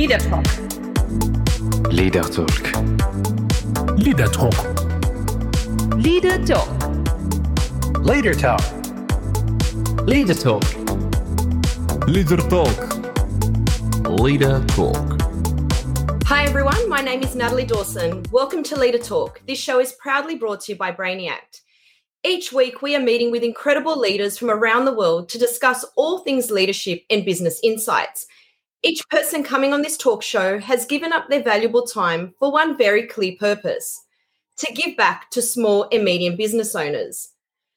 Leader Talk. Leader Talk. Leader Talk. Leader Talk. Leader Talk. Leader Talk. Leader Talk. Leader Talk. Hi everyone, my name is Natalie Dawson. Welcome to Leader Talk. This show is proudly brought to you by Brainiact. Each week, we are meeting with incredible leaders from around the world to discuss all things leadership and business insights. Each person coming on this talk show has given up their valuable time for one very clear purpose to give back to small and medium business owners.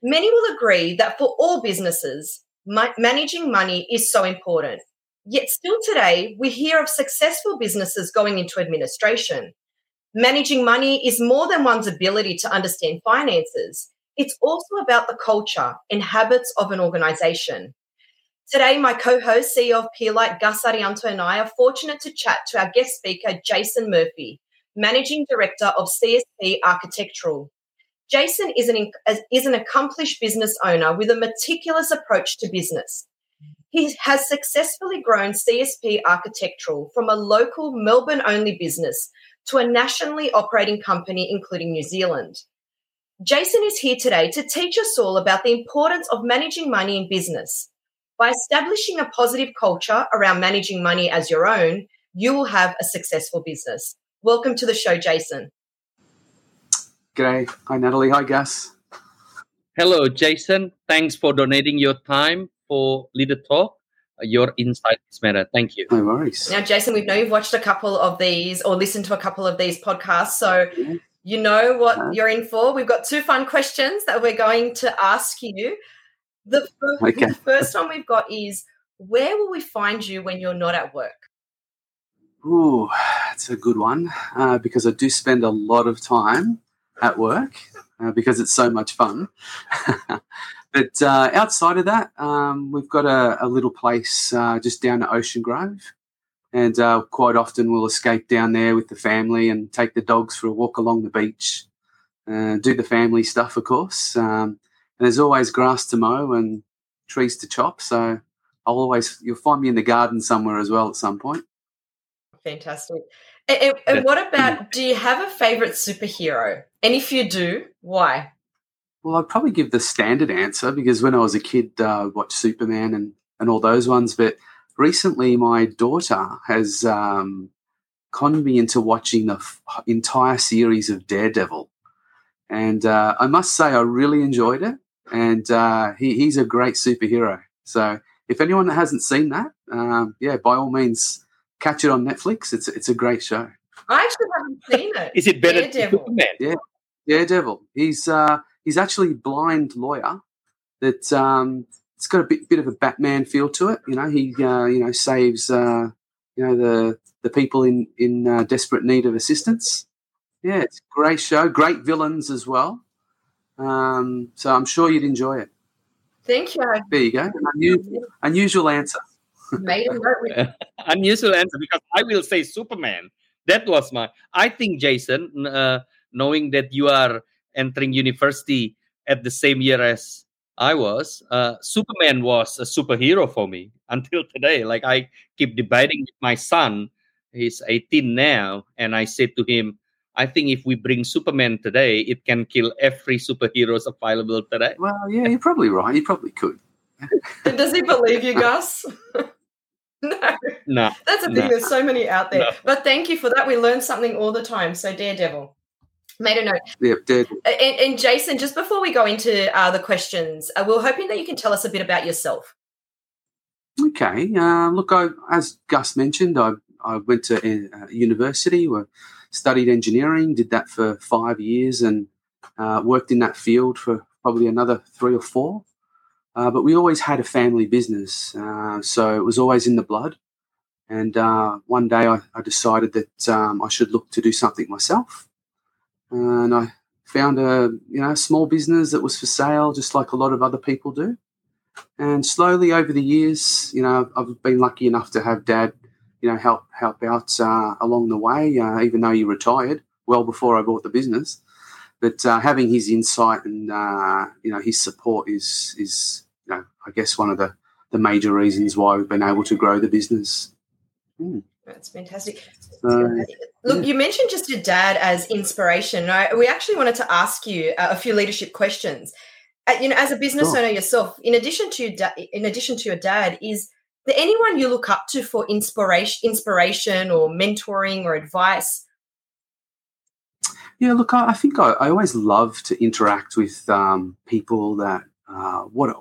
Many will agree that for all businesses, managing money is so important. Yet, still today, we hear of successful businesses going into administration. Managing money is more than one's ability to understand finances. It's also about the culture and habits of an organization. Today, my co host, CEO of Peerlight, Gus Arianto, and I are fortunate to chat to our guest speaker, Jason Murphy, Managing Director of CSP Architectural. Jason is an, is an accomplished business owner with a meticulous approach to business. He has successfully grown CSP Architectural from a local Melbourne only business to a nationally operating company, including New Zealand. Jason is here today to teach us all about the importance of managing money in business. By establishing a positive culture around managing money as your own, you will have a successful business. Welcome to the show, Jason. G'day. Hi, Natalie. Hi, Gus. Hello, Jason. Thanks for donating your time for Leader Talk. Your insights matter. Thank you. No worries. Now, Jason, we know you've watched a couple of these or listened to a couple of these podcasts, so you know what you're in for. We've got two fun questions that we're going to ask you. The, fir- Okay. the first one we've got is where will we find you when you're not at work? Ooh, it's a good one uh, because I do spend a lot of time at work uh, because it's so much fun. but uh, outside of that, um, we've got a, a little place uh, just down at Ocean Grove. And uh, quite often we'll escape down there with the family and take the dogs for a walk along the beach, uh, do the family stuff, of course. Um, and there's always grass to mow and trees to chop. So I'll always, you'll find me in the garden somewhere as well at some point. Fantastic. And, and- and what about do you have a favorite superhero? And if you do, why? Well, I'd probably give the standard answer because when I was a kid, uh, I watched Superman and, and all those ones. But recently, my daughter has um, conned me into watching the f- entire series of Daredevil. And uh, I must say, I really enjoyed it. And uh, he, he's a great superhero. So if anyone that hasn't seen that, um, yeah, by all means, catch it on Netflix. It's, it's a great show. I actually haven't seen it. Is it better than Daredevil. Superman? Daredevil. He's uh, he's actually a blind lawyer that um, it's got a bit, bit of a Batman feel to it. You know, he uh, you know saves uh, you know the the people in in uh, desperate need of assistance. Yeah, it's a great show. Great villains as well. Um, so I'm sure you'd enjoy it. Thank you. There you go. Unusual, unusual answer. made a note with Unusual answer because I will say Superman. That was my. I think Jason, uh, knowing that you are entering university at the same year as I was, uh, Superman was a superhero for me until today. Like I keep debating with my son. He's 18 now, and I said to him, "I think if we bring Superman today, it can kill every superheroes available today." Well, yeah, you're probably right. You probably could. Does he believe you, Gus? no. No, That's the thing. No. There's so many out there. No. But thank you for that. We learn something all the time. So Daredevil. Made a note. Yeah, Daredevil. And, and Jason, just before we go into uh, the questions, uh, we're hoping that you can tell us a bit about yourself. Okay. Uh, look, I, as Gus mentioned, I, I went to uh, university, uh, studied engineering, did that for five years, and uh, worked in that field for probably another three or four. Uh, but we always had a family business, uh, so it was always in the blood. And uh, one day I, I decided that um, I should look to do something myself. And I found a you know small business that was for sale, just like a lot of other people do. And slowly over the years, you know, I've been lucky enough to have Dad, you know, help help out uh, along the way. Uh, even though he retired well before I bought the business, but uh, having his insight and uh, you know his support is is you know I guess one of the the major reasons why we've been able to grow the business. Hmm. That's fantastic. Look, you mentioned just your dad as inspiration. I, we actually wanted to ask you uh, a few leadership questions. Uh, you know, as a business Sure. owner yourself, in addition to your da- in addition to your dad, is anyone you look up to for inspiration, inspiration or mentoring or advice? Yeah, look, I, I think I, I always love to interact with um, people that uh, what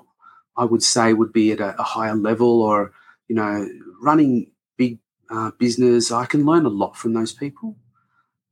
I would say would be at a, a higher level, or you know, running big uh, business. I can learn a lot from those people.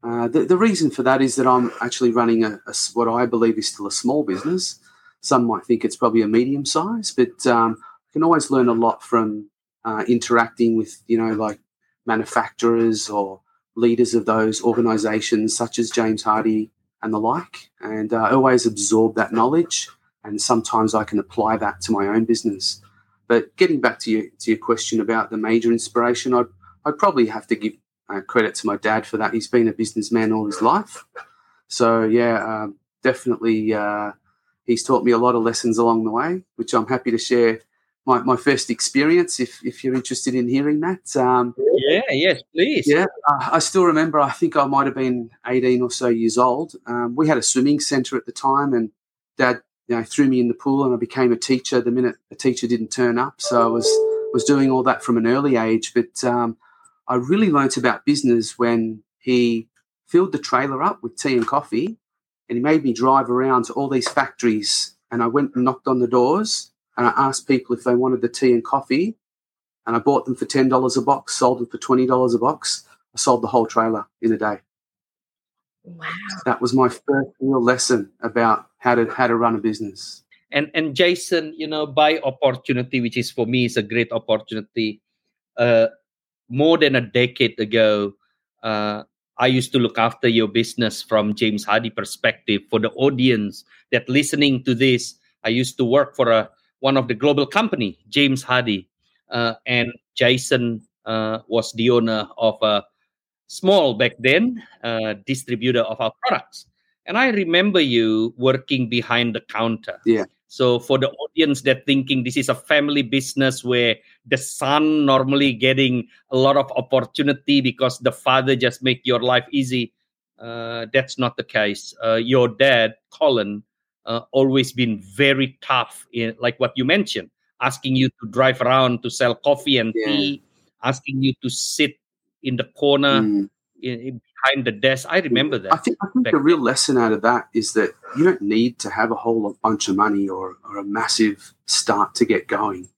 Uh, the, the reason for that is that I'm actually running a, a what I believe is still a small business. Some might think it's probably a medium size, but um, can always learn a lot from uh, interacting with you know like manufacturers or leaders of those organisations, such as James Hardie and the like. And uh, I always absorb that knowledge, and sometimes I can apply that to my own business. But getting back to your to your question about the major inspiration, I'd I'd probably have to give uh, credit to my dad for that. He's been a businessman all his life, so yeah, um, definitely. Uh, he's taught me a lot of lessons along the way, which I'm happy to share. My, my first experience, if, if you're interested in hearing that. Um, Yeah, yes, please. yeah, uh, I still remember. I think I might have been 18 or so years old. Um, we had a swimming centre at the time, and Dad, you know, threw me in the pool, and I became a teacher the minute a teacher didn't turn up. So I was was doing all that from an early age. But um, I really learnt about business when he filled the trailer up with tea and coffee, and he made me drive around to all these factories. And I went and knocked on the doors, and I asked people if they wanted the tea and coffee, and I bought them for ten dollars a box, sold them for twenty dollars a box. I sold the whole trailer in a day. Wow. That was my first real lesson about how to how to run a business. and and Jason, you know, by opportunity, which is for me is a great opportunity. Uh, more than a decade ago, uh, I used to look after your business from James Hardie perspective. For the audience that listening to this, I used to work for a one of the global company, James Hardie, uh, and Jason uh, was the owner of a small back then uh, distributor of our products. And I remember you working behind the counter. Yeah. So for the audience that thinking this is a family business where the son normally getting a lot of opportunity because the father just make your life easy, uh, that's not the case. Uh, your dad, Colin, uh, always been very tough in like what you mentioned, asking you to drive around to sell coffee and Yeah. tea, asking you to sit in the corner Mm. in, in- behind the desk. I remember that. I think I think the real lesson out of that is that you don't need to have a whole bunch of money or, or a massive start to get going.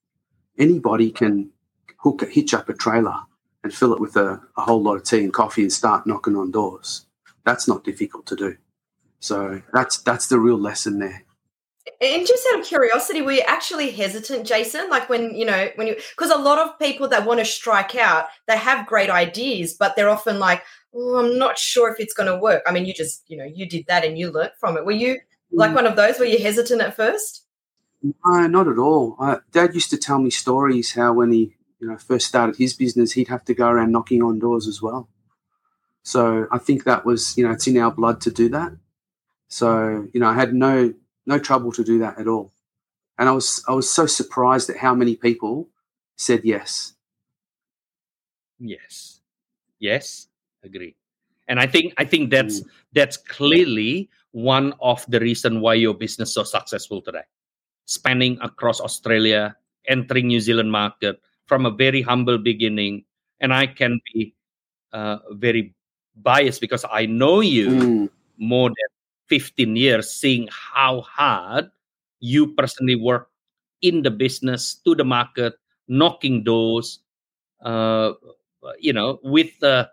Anybody can hook a, hitch up a trailer and fill it with a, a whole lot of tea and coffee and start knocking on doors. That's not difficult to do. So that's that's the real lesson there. And just out of curiosity, were you actually hesitant, Jason? Like when you know when you because a lot of people that want to strike out, they have great ideas, but they're often like, "Oh, I'm not sure if it's going to work." I mean, you just you know you did that and you learnt from it. Were you like one of those? Were you hesitant at first? No, not at all. Uh, Dad used to tell me stories how when he you know first started his business, he'd have to go around knocking on doors as well. So I think that was you know it's in our blood to do that. So you know I had no no trouble to do that at all, and I was I was so surprised at how many people said yes. Yes. Yes. Agree. And I think I think that's Mm. that's clearly one of the reason why your business is so successful today. Spanning across Australia, entering New Zealand market from a very humble beginning. And I can be uh, very biased because I know you Mm. more than 15 years, seeing how hard you personally work in the business, to the market, knocking doors, uh, you know, with uh,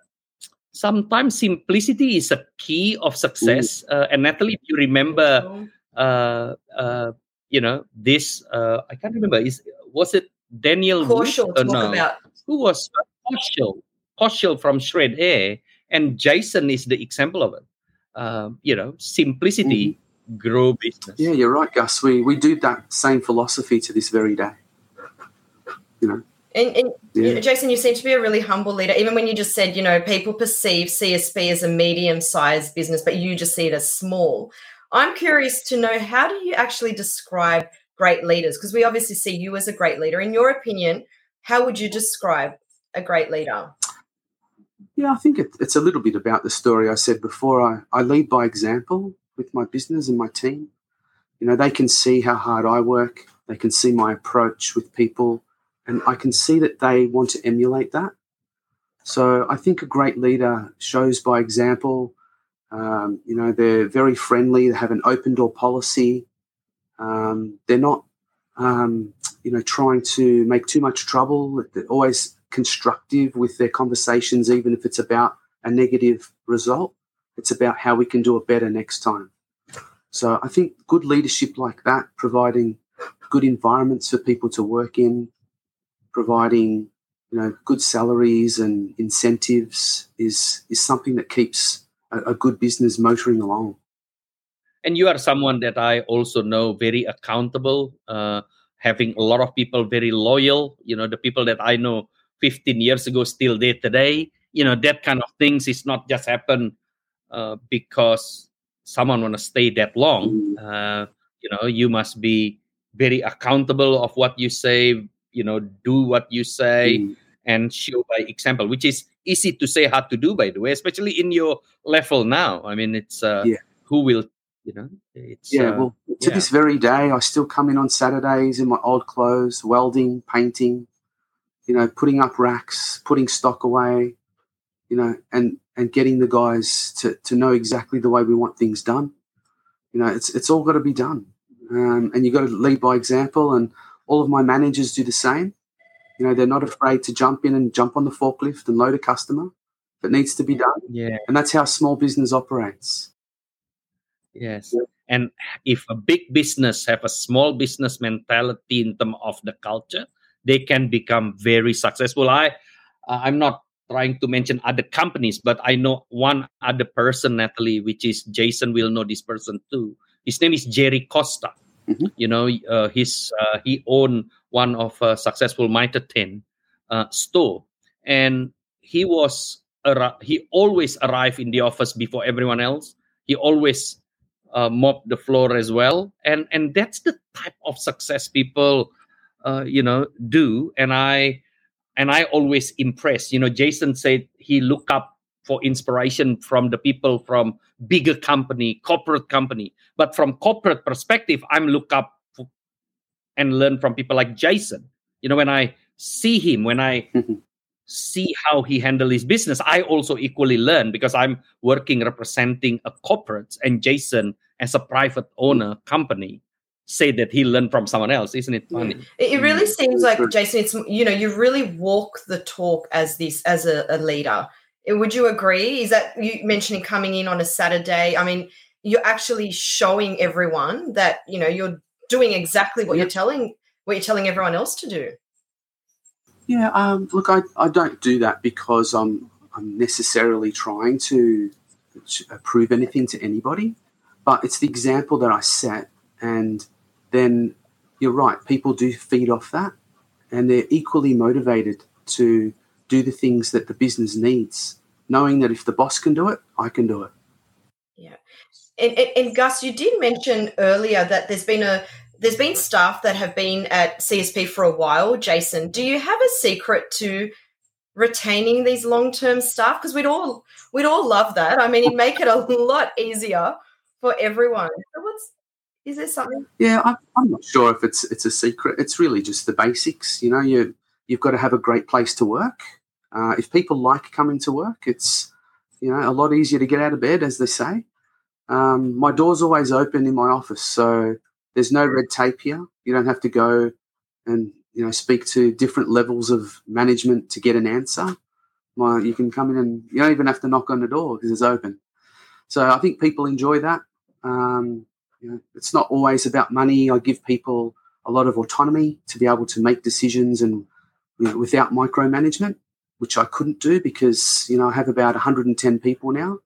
sometimes simplicity is a key of success. Uh, and Natalie, if you remember, uh, uh, you know, this, uh, I can't remember, is was it Daniel Wood? Caution Uh, talk no, about who was Koshel, Koshel from Shred Air, and Jason is the example of it. Um, you know, simplicity grow business. Yeah, you're right, Gus. We we do that same philosophy to this very day. You know, And, and Yeah. you know, Jason, you seem to be a really humble leader. Even when you just said, you know, people perceive CSP as a medium-sized business, but you just see it as small. I'm curious to know how do you actually describe great leaders? Because we obviously see you as a great leader. In your opinion, how would you describe a great leader? Yeah, I think it, it's a little bit about the story I said before. I, I lead by example with my business and my team. You know, they can see how hard I work, they can see my approach with people, and I can see that they want to emulate that. So I think a great leader shows by example. Um, you know, they're very friendly, they have an open door policy. Um, they're not, um, you know, trying to make too much trouble. They're always constructive with their conversations, even if it's about a negative result. It's about how we can do it better next time. So I think good leadership like that, providing good environments for people to work in, providing you know good salaries and incentives is is something that keeps a, a good business motoring along. And you are someone that I also know very accountable, uh, having a lot of people very loyal. You know, the people that I know 15 years ago still there today. You know, that kind of things is not just happen uh, because someone want to stay that long. Uh, you know, you must be very accountable of what you say. You know, do what you say Mm. and show by example, which is easy to say, hard to do, by the way, especially in your level now. I mean, it's uh, Yeah. who will, you know, it's Yeah, uh, well, to yeah. this very day, I still come in on Saturdays in my old clothes, welding, painting, you know, putting up racks, putting stock away, you know, and and getting the guys to to know exactly the way we want things done. You know, it's it's all got to be done, um, and you got to lead by example. And all of my managers do the same. You know, they're not afraid to jump in and jump on the forklift and load a customer if it needs to be done, yeah. and that's how small business operates. Yes. And if a big business have a small business mentality in terms of the culture, they can become very successful. I uh, I'm not trying to mention other companies, but I know one other person, Natalie, which is Jason will know this person too. His name is Jerry Costa. Mhm. You know, uh, his uh, he owned one of uh, successful Mitre 10 uh, store, and he was he always arrived in the office before everyone else. He always uh, mop the floor as well and and that's the type of success people uh, you know do and i and i always impress. You know jason said he look up for inspiration from the people from bigger company corporate company. But from corporate perspective i'm look up for, and learn from people like jason. You know when i see him when i see how he handle his business i also equally learn because i'm working representing a corporate and jason as a private owner company say that he learned from someone else isn't it funny It, it really seems like Jason. It's you know you really walk the talk as this as a, a leader. Uh, Would you agree? Is that you mentioning coming in on a Saturday? I mean, you're actually showing everyone that you know you're doing exactly what you're telling what you're telling everyone else to do. Yeah, um, look, I, I don't do that because I'm I'm necessarily trying to ch- uh, prove anything to anybody, but it's the example that I set, and then you're right. People do feed off that, and they're equally motivated to do the things that the business needs, knowing that if the boss can do it, I can do it. And, and, and Gus, you did mention earlier that there's been a there's been staff that have been at CSP for a while. Jason, do you have a secret to retaining these long term staff? Because we'd all we'd all love that. I mean, it'd make it a lot easier for everyone. So what's is there something? Yeah, I'm, I'm not sure if it's it's a secret. It's really just the basics. You know, you you've got to have a great place to work. Uh, if people like coming to work, it's you know a lot easier to get out of bed, as they say. Um, my door's always open in my office, so there's no red tape here. You don't have to go and you know speak to different levels of management to get an answer. My, you can come in and you don't even have to knock on the door because it's open. So I think people enjoy that. Um, you know, it's not always about money. I give people a lot of autonomy to be able to make decisions and you know, without micromanagement, which I couldn't do because you know I have about 110 people now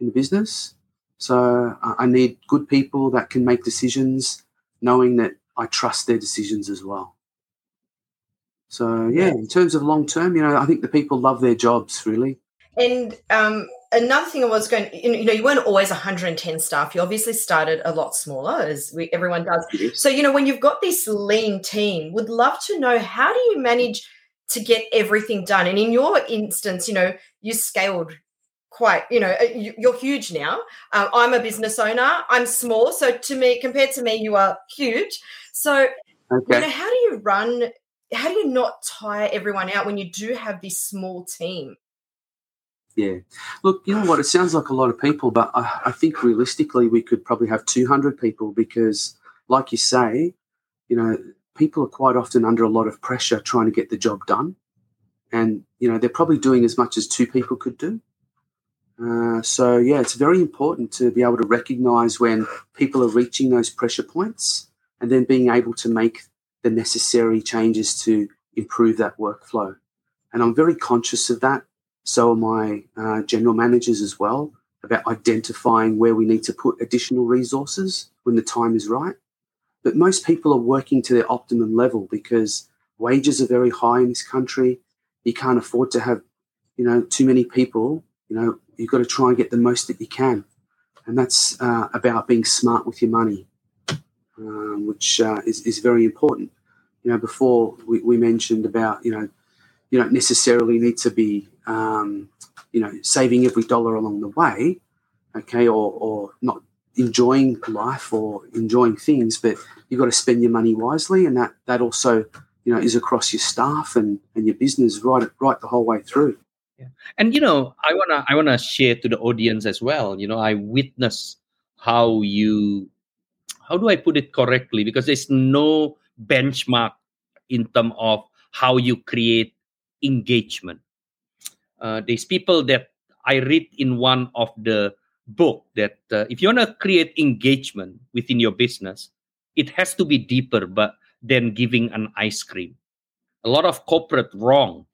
in the business. So I I need good people that can make decisions, knowing that I trust their decisions as well. So yeah, in terms of long term, you know, I think the people love their jobs really. And um, another thing I was going, you know, you weren't always 110 staff. You obviously started a lot smaller, as we, everyone does. So, you know, when you've got this lean team, would love to know how do you manage to get everything done. And in your instance, you know, you scaled quite, you know, uh, you- you're huge now. Um, I'm a business owner. I'm small. So to me, compared to me, you are huge. So, you know, how do you run? How do you not tire everyone out when you do have this small team? Yeah. Look, you know what? It sounds like a lot of people, but I, I think realistically we could probably have 200 people because, like you say, you know, people are quite often under a lot of pressure trying to get the job done. And, you know, they're probably doing as much as two people could do. Uh, so, yeah, it's very important to be able to recognize when people are reaching those pressure points and then being able to make the necessary changes to improve that workflow. And I'm very conscious of that so are my uh, general managers as well about identifying where we need to put additional resources when the time is right. But most people are working to their optimum level because wages are very high in this country. You can't afford to have, you know, too many people. You know, you've got to try and get the most that you can, and that's uh, about being smart with your money, um, which uh, is is very important. You know, before we, we mentioned about you know you don't necessarily need to be um, you know saving every dollar along the way okay or, or not enjoying life or enjoying things but you've got to spend your money wisely and that that also you know is across your staff and, and your business right right the whole way through. Yeah. and you know i want to i want to share to the audience as well you know i witness how you how do i put it correctly? Because there's no benchmark in terms of how you create engagement uh, there's people that i read in one of the book that uh, if you want to create engagement within your business it has to be deeper but than giving an ice cream a lot of corporate wrong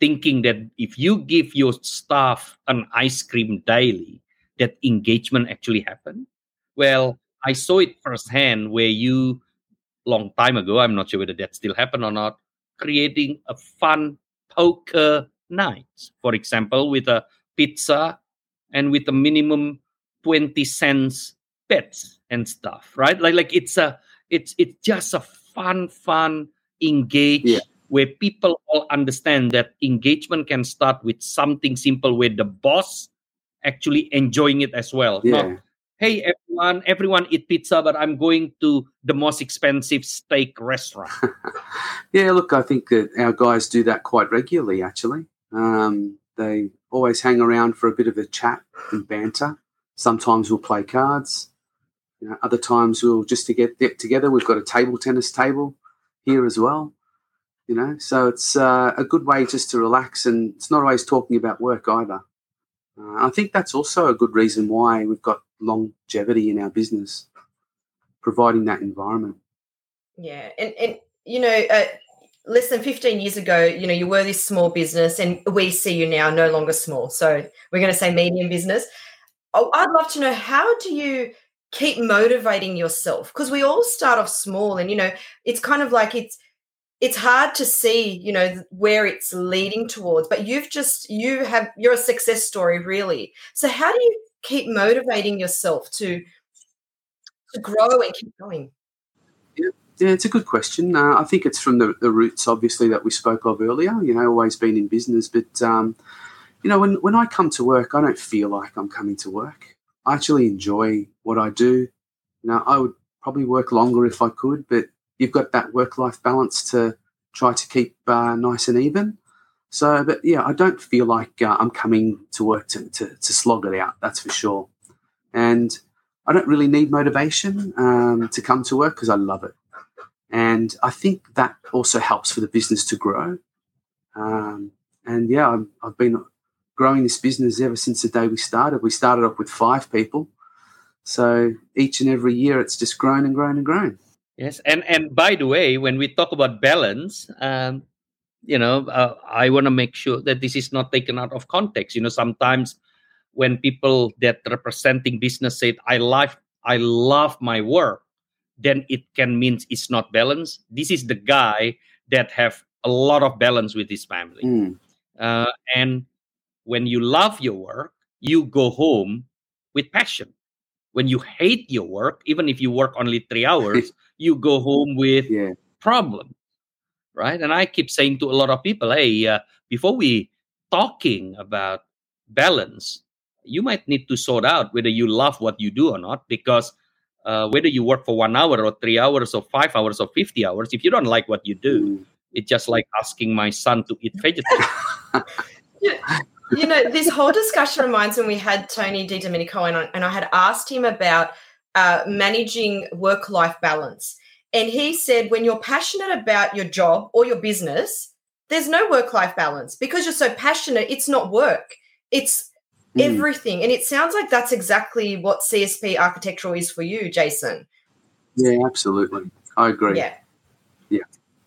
thinking that if you give your staff an ice cream daily, that engagement actually happen. Well, I saw it firsthand where you, long time ago, I'm not sure whether that still happen or not, creating a fun poker night, for example, with a pizza and with a minimum 20 cents bets and stuff, right? Like, like it's a, it's, it's just a fun, fun, engage Yeah. where people all understand that engagement can start with something simple where the boss actually enjoying it as well. Yeah not hey everyone everyone eat pizza but i'm going to the most expensive steak restaurant. Yeah look i think that our guys do that quite regularly actually um, they always hang around for a bit of a chat and banter. Sometimes we'll play cards. You know, other times we'll just to get, get together we've got a table tennis table here as well. You know so it's uh, a good way just to relax and it's not always talking about work either. Uh, i think that's also a good reason why we've got longevity in our business providing that environment. Yeah, and and you know, uh, less than fifteen years ago, you know, you were this small business, and we see you now no longer small. So we're going to say medium business. Oh, I'd love to know how do you keep motivating yourself because we all start off small, and you know, it's kind of like it's it's hard to see, you know, where it's leading towards. But you've just you have you're a success story, really. So how do you keep motivating yourself to to grow and keep going? Yeah, it's a good question. Uh, I think it's from the, the roots, obviously, that we spoke of earlier. You know, always been in business, but um, you know, when when I come to work, I don't feel like I'm coming to work. I actually enjoy what I do. You know, I would probably work longer if I could, but you've got that work life balance to try to keep uh, nice and even. So, but yeah, I don't feel like uh, I'm coming to work to, to, to slog it out. That's for sure. And I don't really need motivation um, to come to work because I love it. And I think that also helps for the business to grow. Um, and yeah, I've, I've been growing this business ever since the day we started. We started off with five people. So each and every year it's just grown and grown and grown. yes and and by the way when we talk about balance um you know uh, i want to make sure that this is not taken out of context you know sometimes when people that representing business say i love i love my work then it can mean it's not balanced. This is the guy that have a lot of balance with his family. Mm, uh, and when you love your work you go home with passion. When you hate your work even if you work only three hours you go home with yeah, problem right? And I keep saying to a lot of people, hey, uh, before we talking about balance, you might need to sort out whether you love what you do or not, because uh, whether you work for one hour or three hours or five hours or 50 hours, if you don't like what you do, Mm. it's just like asking my son to eat vegetables. you know, this whole discussion reminds me when we had Tony Di Domenico on, and I had asked him about uh, managing work life balance. And he said, when you're passionate about your job or your business, there's no work life balance because you're so passionate, it's not work, it's Mm. everything. And it sounds like that's exactly what CSP architectural is for you, Jason. Yeah, absolutely. I agree. Yeah.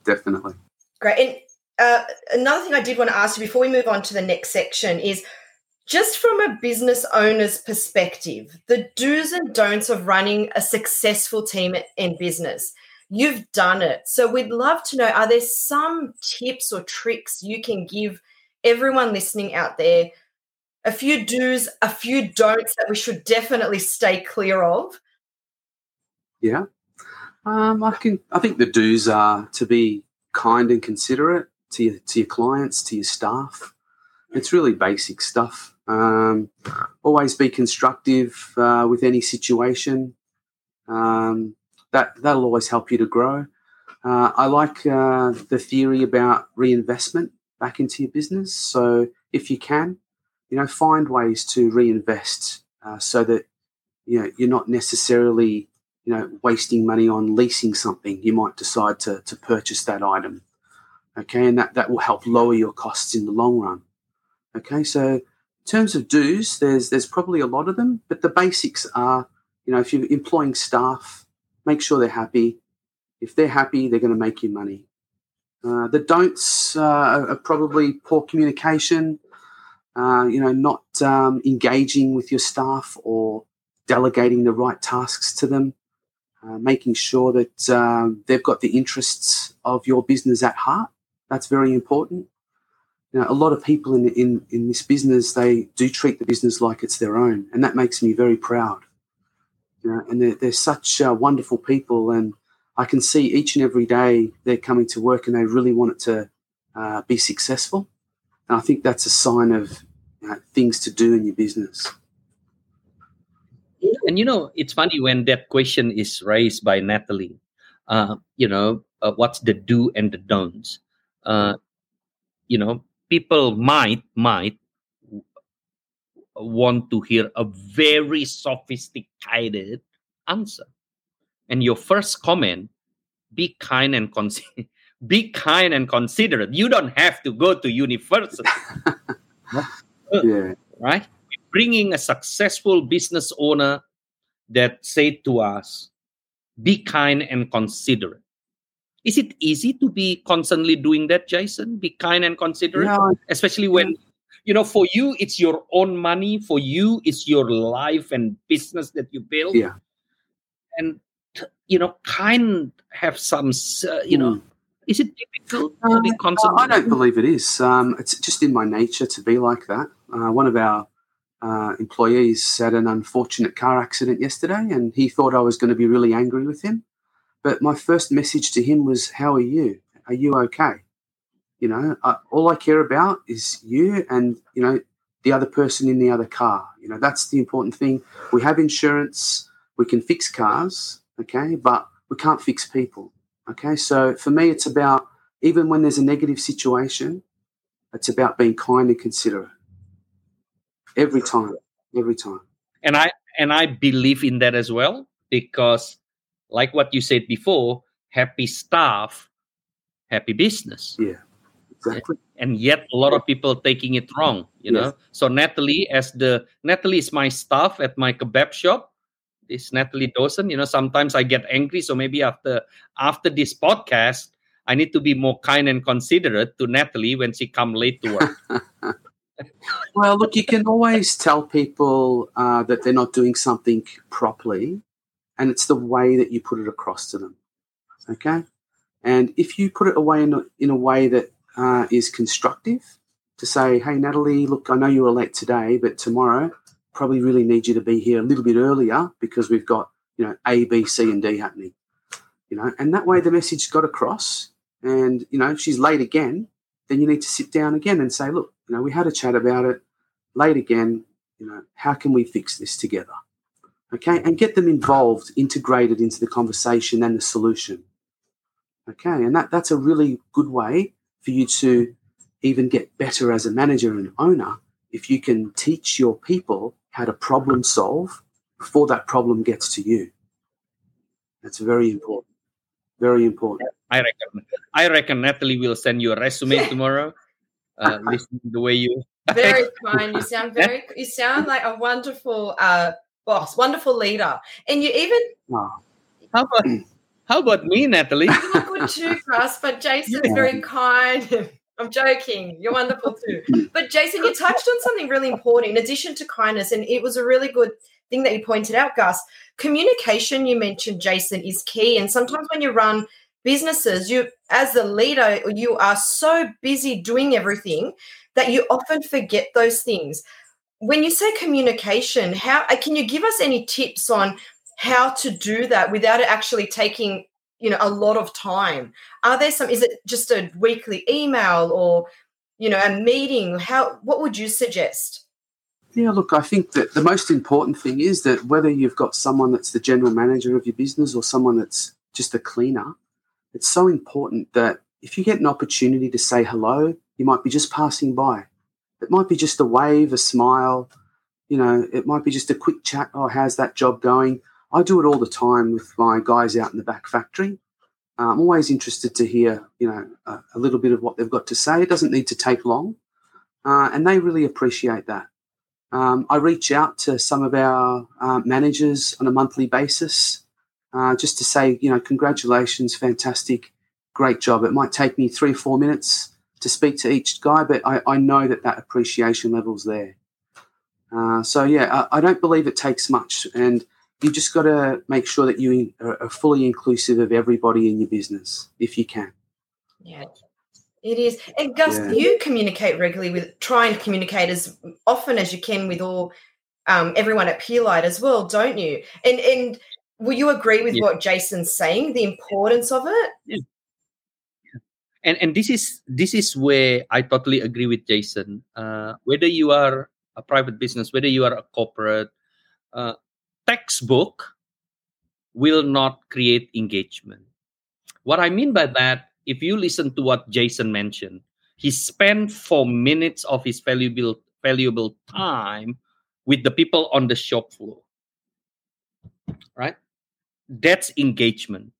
Definitely. Great. And uh, another thing I did want to ask you before we move on to the next section is just from a business owner's perspective, the do's and don'ts of running a successful team in business. You've done it. So we'd love to know are there some tips or tricks you can give everyone listening out there? A few do's, a few don'ts that we should definitely stay clear of. Yeah. Um, I can. I think the do's are to be kind and considerate to your, to your clients, to your staff. It's really basic stuff. Um, always be constructive uh, with any situation. Um, that that'll always help you to grow. Uh, I like uh, the theory about reinvestment back into your business. So if you can, you know, find ways to reinvest uh, so that you know you're not necessarily you know wasting money on leasing something. You might decide to to purchase that item. Okay, and that that will help lower your costs in the long run. Okay, so in terms of dues, there's there's probably a lot of them, but the basics are, you know, if you're employing staff, make sure they're happy. If they're happy, they're going to make you money. Uh, the don'ts uh, are are probably poor communication, uh, you know, not um, engaging with your staff or delegating the right tasks to them, uh, making sure that um, they've got the interests of your business at heart. That's very important. You know, a lot of people in, in, in this business, they do treat the business like it's their own, and that makes me very proud. You know, and they're, they're such uh, wonderful people, and I can see each and every day they're coming to work and they really want it to uh, be successful. And I think that's a sign of you know, things to do in your business. and you know, it's funny when that question is raised by Natalie. Uh, you know, uh, what's the do and the don'ts? Uh, you know, people might might want to hear a very sophisticated answer. And your first comment, be kind and consider be kind and considerate. You don't have to go to university, Yeah. right? Bringing a successful business owner that say to us, be kind and considerate. Is it easy to be constantly doing that, Jason? Be kind and considerate? Yeah, especially when you know for you it's your own money for you it's your life and business that you build Yeah. and you know kind have some uh, you know is it difficult to be Uh, constantly I don't believe it is. Um, it's just in my nature to be like that. Uh, one of our uh, employees had an unfortunate car accident yesterday, and he thought I was going to be really angry with him. But my first message to him was, "How are you? Are you okay?" You know, I, all I care about is you and you know the other person in the other car. You know, that's the important thing. We have insurance. We can fix cars, okay, but we can't fix people. Okay, so for me, it's about even when there's a negative situation, it's about being kind and considerate. Every time, every time. and i and i believe in that as well because like what you said before happy staff happy business Yeah, Exactly. and yet a lot of people taking it wrong you know so natalie as the natalie is my staff at my kebab shop this natalie dawson you know sometimes i get angry so maybe after after this podcast i need to be more kind and considerate to natalie when she come late to work Well, look, you can always tell people uh, that they're not doing something properly, and it's the way that you put it across to them. Okay, and if you put it away in a, in a way that uh, is constructive, to say, "Hey, Natalie, look, I know you were late today, but tomorrow probably really need you to be here a little bit earlier because we've got you know A, B, C, and D happening." You know, and that way the message got across, and you know if she's late again, then you need to sit down again and say, look, you know, we had a chat about it. Late again, you know, how can we fix this together? Okay, and get them involved, integrated into the conversation and the solution. Okay, and that, that's a really good way for you to even get better as a manager and owner if you can teach your people how to problem solve before that problem gets to you. That's very important. Very important. I reckon. I reckon Natalie will send you a resume tomorrow. Uh, listen to the way you. Very kind. You sound very. You sound like a wonderful uh, boss, wonderful leader, and you even. Wow. How about how about me, Natalie? You look good too, Gus. But Jason's very kind. I'm joking. You're wonderful too. But Jason, you touched on something really important in addition to kindness, and it was a really good thing that you pointed out, Gus. Communication, you mentioned, Jason, is key. And sometimes when you run businesses, you as the leader, you are so busy doing everything that you often forget those things. When you say communication, how uh, can you give us any tips on how to do that without it actually taking you know a lot of time. Are there some is it just a weekly email or you know a meeting? How what would you suggest? Yeah look i think that the most important thing is that whether you've got someone that's the general manager of your business or someone that's just a cleaner it's so important that if you get an opportunity to say hello you might be just passing by. It might be just a wave a smile you know it might be just a quick chat oh how's that job going I do it all the time with my guys out in the back factory. Uh, I'm always interested to hear, you know, a, a, little bit of what they've got to say. It doesn't need to take long, uh, and they really appreciate that. Um, I reach out to some of our uh, managers on a monthly basis uh, just to say, you know, congratulations, fantastic, great job. It might take me three or four minutes to speak to each guy, but I, I know that that appreciation level's there. Uh, so yeah, I, I don't believe it takes much, and you just got to make sure that you are fully inclusive of everybody in your business if you can. Yeah, it is. And Gus, yeah. you communicate regularly with, try and communicate as often as you can with all um, everyone at Peerlight as well, don't you? And and will you agree with yeah. what Jason's saying, the importance of it? Yeah. And and this is this is where I totally agree with Jason. Uh, whether you are a private business, whether you are a corporate, uh, textbook will not create engagement. What I mean by that, if you listen to what Jason mentioned, he spent four minutes of his valuable valuable time with the people on the shop floor. Right? That's engagement.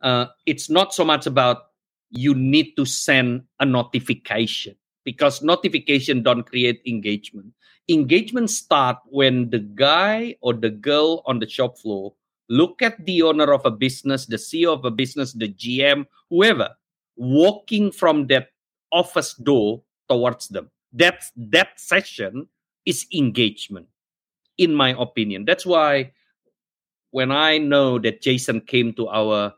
Uh, it's not so much about you need to send a notification because notification don't create engagement engagement start when the guy or the girl on the shop floor look at the owner of a business the ceo of a business the gm whoever walking from that office door towards them. That that session is engagement in my opinion. That's why when i know that jason came to our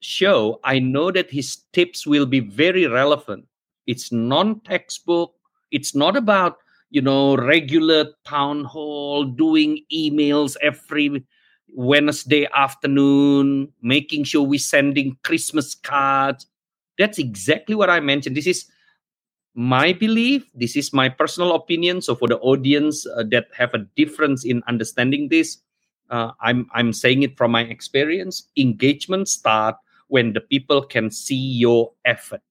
show i know that his tips will be very relevant. It's non-textbook. It's not about you know regular town hall doing emails every wednesday afternoon making sure we're sending christmas cards. That's exactly what i mentioned. This is my belief. This is my personal opinion. So for the audience uh, that have a difference in understanding this uh, i'm i'm saying it from my experience. Engagement start when the people can see your effort.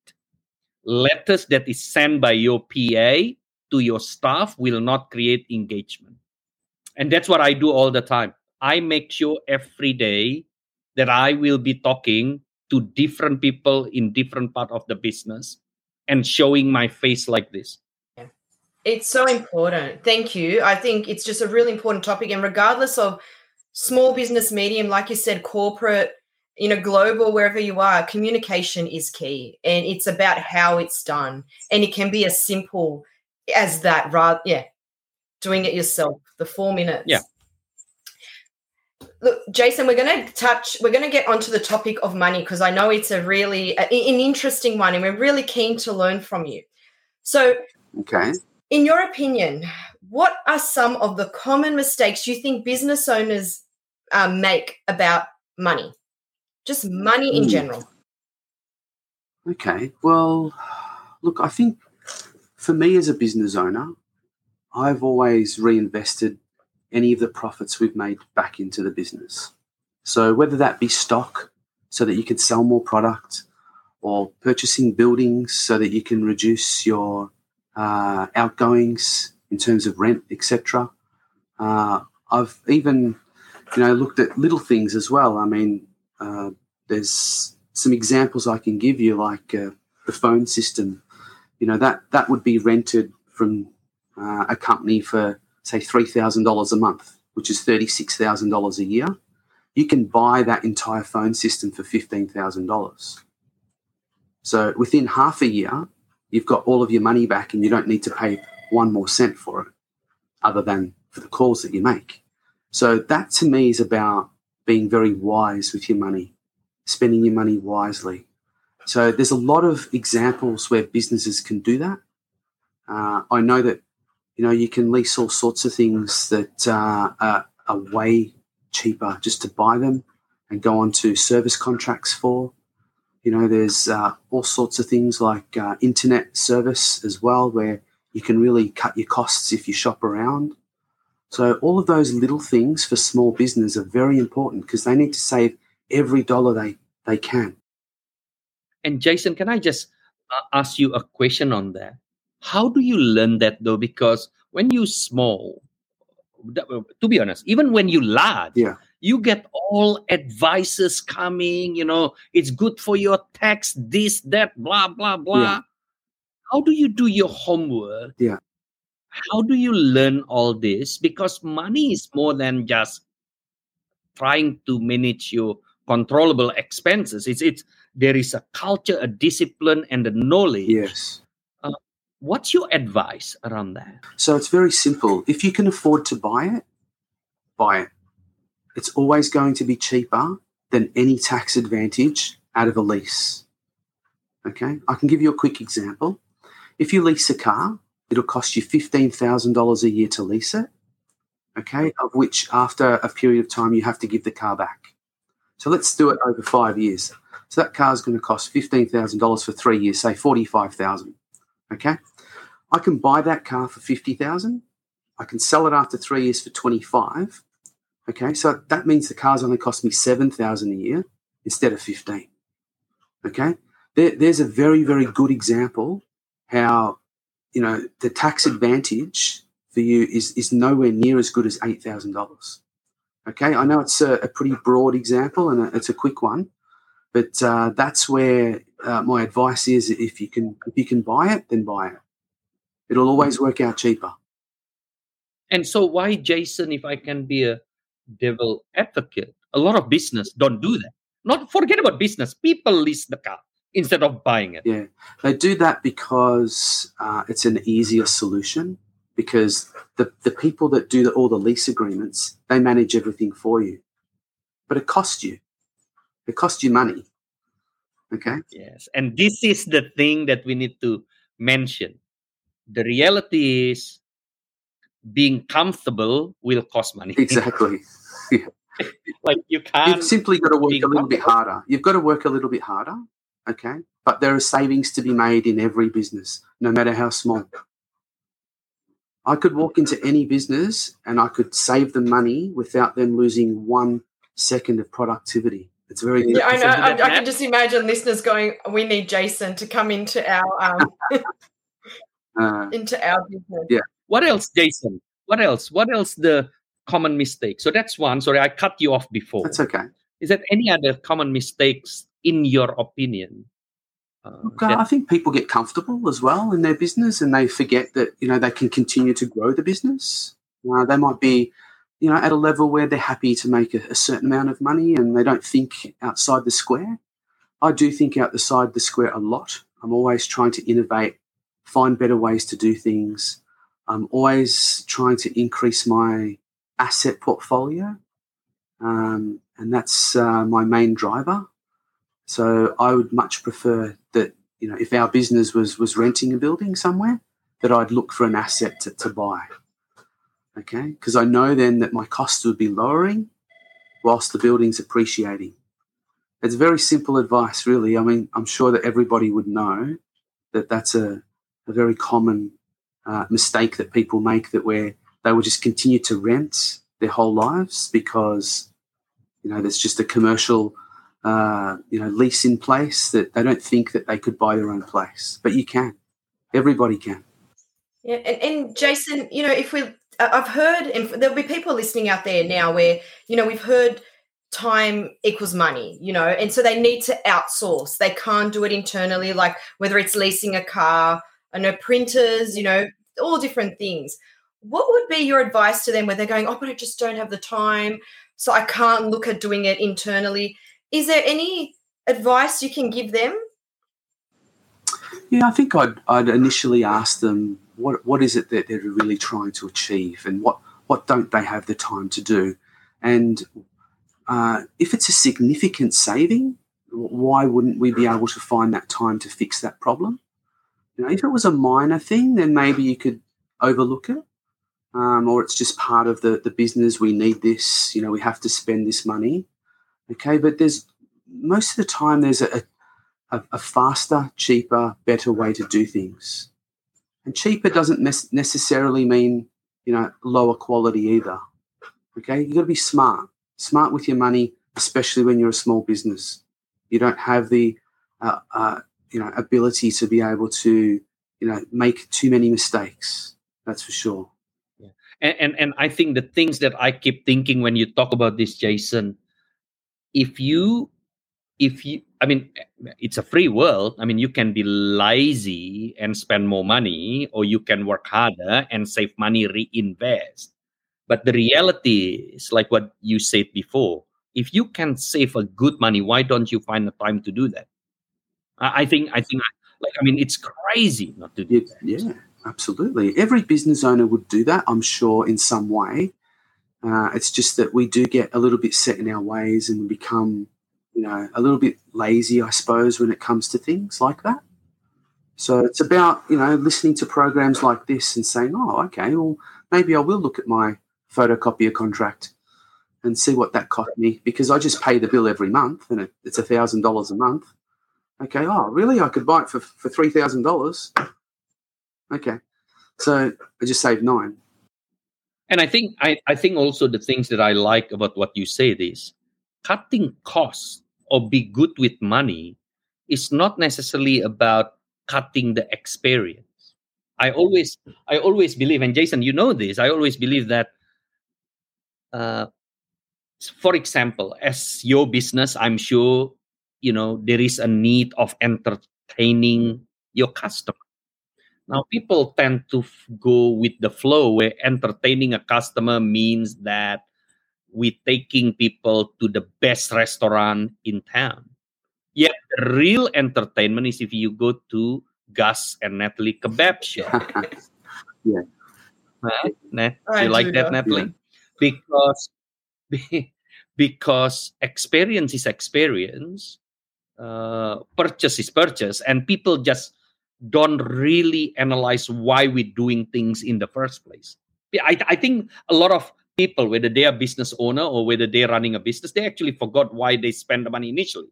Letters that is sent by your pa to your staff will not create engagement. And that's what I do all the time. I make sure every day that I will be talking to different people in different part of the business and showing my face like this. It's so important. Thank you. I think it's just a really important topic. And regardless of small business, medium, like you said, corporate, you know, global, wherever you are, communication is key. And it's about how it's done. And it can be as simple as that rather yeah doing it yourself the four minutes. Yeah. Look jason we're going to touch we're going to get onto the topic of money because i know it's a really an interesting one and we're really keen to learn from you. So okay. in your opinion what are some of the common mistakes you think business owners um, make about money? Just money in mm. general. Okay. Well, look, I think for me as a business owner, I've always reinvested any of the profits we've made back into the business. So whether that be stock so that you can sell more product or purchasing buildings so that you can reduce your uh, outgoings in terms of rent, etc. Uh, I've even, you know, looked at little things as well. I mean, uh, there's some examples I can give you, like uh, the phone system. You know that that would be rented from uh, a company for say three thousand dollars a month, which is thirty six thousand dollars a year. You can buy that entire phone system for fifteen thousand dollars. So within half a year, you've got all of your money back, and you don't need to pay one more cent for it, other than for the calls that you make. So that to me is about being very wise with your money spending your money wisely. So there's a lot of examples where businesses can do that. Uh, I know that you know you can lease all sorts of things that uh, are, are way cheaper just to buy them and go on to service contracts for. You know, there's uh, all sorts of things like uh, internet service as well, where you can really cut your costs if you shop around. So all of those little things for small business are very important because they need to save every dollar they, they can. And Jason, can I just uh, ask you a question on that? How do you learn that though? Because when you small, to be honest, even when you large, Yeah. you get all advices coming. You know, it's good for your tax, this, that, blah, blah, blah. Yeah. How do you do your homework? Yeah. How do you learn all this? Because money is more than just trying to manage your controllable expenses. It's it's there is a culture, a discipline, and a knowledge. Yes. Uh, what's your advice around that? So it's very simple. If you can afford to buy it, buy it. It's always going to be cheaper than any tax advantage out of a lease. Okay. I can give you a quick example. If you lease a car, it'll cost you $15,000 a year to lease it. Okay. Of which, after a period of time, you have to give the car back. So let's do it over five years. So that car is going to cost $15,000 for three years, say 45000 Okay. I can buy that car for 50000 I can sell it after three years for 25 Okay. So that means the car's only cost me 7000 a year instead of 15 Okay. There, there's a very, very good example how, you know, the tax advantage for you is, is nowhere near as good as $8,000. Okay. I know it's a, a pretty broad example and a, it's a quick one, but uh, that's where uh, my advice is if you can if you can buy it then buy it. It'll always work out cheaper. And so, why, Jason, if I can be a devil advocate, a lot of business don't do that. Not forget about business. People lease the car instead of buying it. yeah. They do that because uh, it's an easier solution because the, the people that do the, all the lease agreements they manage everything for you. But it costs you it costs you money okay Yes. And this is the thing that we need to mention. The reality is being comfortable will cost money. exactly like you can't. you've simply got to work a little bit harder. You've got to work a little bit harder, okay? But there are savings to be made in every business, no matter how small. I could walk into any business and I could save them money without them losing one second of productivity. It's very Yeah, I know. I, I can just imagine listeners going, "We need Jason to come into our um, uh, into our business." Yeah. What else, Jason? What else? What else? The common mistake. So that's one. Sorry, I cut you off before. that's okay. Is there any other common mistakes in your opinion? Uh, Look, uh, that- I think people get comfortable as well in their business, and they forget that you know they can continue to grow the business. Uh, they might be, you know, at a level where they're happy to make a, a certain amount of money, and they don't think outside the square. I do think outside the square a lot. I'm always trying to innovate, find better ways to do things. I'm always trying to increase my asset portfolio, um, and that's uh, my main driver. So I would much prefer that you know if our business was was renting a building somewhere, that I'd look for an asset to, to buy. Okay, because I know then that my costs would be lowering, whilst the building's appreciating. it's very simple advice, really. I mean, I'm sure that everybody would know that that's a, a very common uh, mistake that people make that where they will just continue to rent their whole lives because you know there's just a commercial uh, you know lease in place that they don't think that they could buy their own place, but you can. Everybody can. Yeah, and, and Jason, you know, if we, I've heard, and there'll be people listening out there now where you know we've heard time equals money, you know, and so they need to outsource. They can't do it internally, like whether it's leasing a car, I know printers, you know, all different things. What would be your advice to them where they're going, oh, but I just don't have the time, so I can't look at doing it internally? Is there any advice you can give them? Yeah, I think I'd, I'd initially ask them what what is it that they're really trying to achieve, and what what don't they have the time to do, and uh, if it's a significant saving, why wouldn't we be able to find that time to fix that problem? You know, if it was a minor thing, then maybe you could overlook it, um, or it's just part of the the business. We need this. You know, we have to spend this money. Okay, but there's most of the time there's a, a, a faster, cheaper, better way to do things, and cheaper doesn't necessarily mean you know lower quality either. Okay, you've got to be smart, smart with your money, especially when you're a small business. You don't have the uh, uh, you know ability to be able to you know make too many mistakes. That's for sure. and, and and I think the things that I keep thinking when you talk about this, Jason, if you if you I mean it's a free world. I mean you can be lazy and spend more money, or you can work harder and save money, reinvest. But the reality is like what you said before. If you can save a good money, why don't you find the time to do that? I, I think I think like I mean it's crazy not to do that. yeah, absolutely. Every business owner would do that, I'm sure, in some way. Uh, it's just that we do get a little bit set in our ways and become, you know, a little bit lazy, I suppose, when it comes to things like that. So it's about, you know, listening to programs like this and saying, oh, okay, well, maybe I will look at my photocopier contract and see what that cost me because I just pay the bill every month and it, it's a thousand dollars a month. Okay, oh really? I could buy it for for three thousand dollars. Okay, so I just saved nine. And I think I, I think also the things that I like about what you said is cutting costs or be good with money is not necessarily about cutting the experience. I always I always believe, and Jason, you know this, I always believe that uh, for example, as your business, I'm sure you know there is a need of entertaining your customer. Now, people tend to f- go with the flow where entertaining a customer means that we're taking people to the best restaurant in town. Yet, the real entertainment is if you go to Gus and Natalie kebab shop. Yeah. Huh? Nat, I you like do that, know. Natalie? Because because experience is experience, uh, purchase is purchase, and people just don't really analyze why we're doing things in the first place. Yeah, I, I think a lot of people, whether they are business owner or whether they're running a business, they actually forgot why they spend the money initially.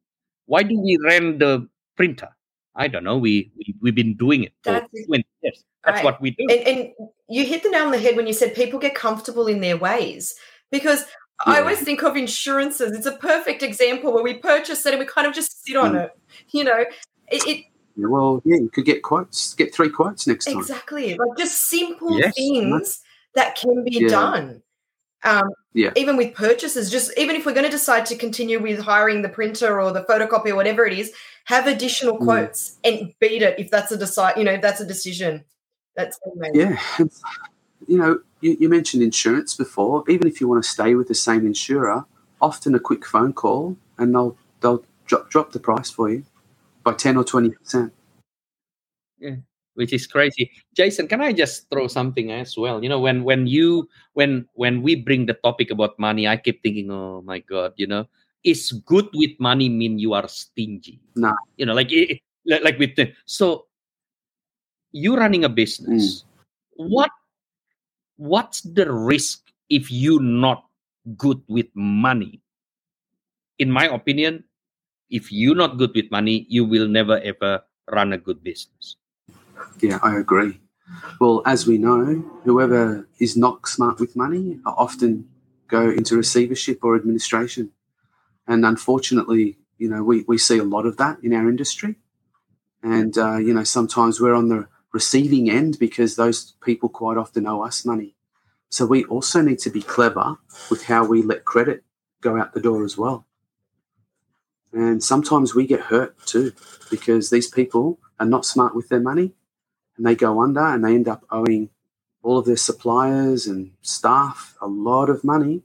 Why do we rent the printer? I don't know. We, we we've been doing it for That's 20 years. That's Right. what we do. And, and you hit the nail on the head when you said people get comfortable in their ways because I always think of insurances. It's a perfect example where we purchase it and we kind of just sit on Mm. it. You know, it, it Yeah, well, yeah, you could get quotes, get three quotes next time. exactly like just simple Yes. things that can be Yeah. done. Um, Yeah. Even with purchases, just even if we're going to decide to continue with hiring the printer or the photocopy or whatever it is, have additional Mm. quotes and beat it if that's a decide. You know, that's a decision. That's amazing. Yeah, you know, you, you mentioned insurance before. Even if you want to stay with the same insurer, often a quick phone call and they'll they'll drop drop the price for you by ten or twenty percent. Which is crazy. Jason, can I just throw something as well? You know, when when you when when we bring the topic about money, I keep thinking, oh my god, you know, is good with money mean you are stingy? No. you know, like it, like with the so you running a business. Mm. What what's the risk if you not good with money? In my opinion, if you're not good with money, you will never ever run a good business. Yeah, I agree. Well, as we know, whoever is not smart with money often go into receivership or administration. And unfortunately, you know, we, we see a lot of that in our industry. And, uh, you know, sometimes we're on the receiving end because those people quite often owe us money. So we also need to be clever with how we let credit go out the door as well. And sometimes we get hurt too because these people are not smart with their money and they go under and they end up owing all of their suppliers and staff a lot of money.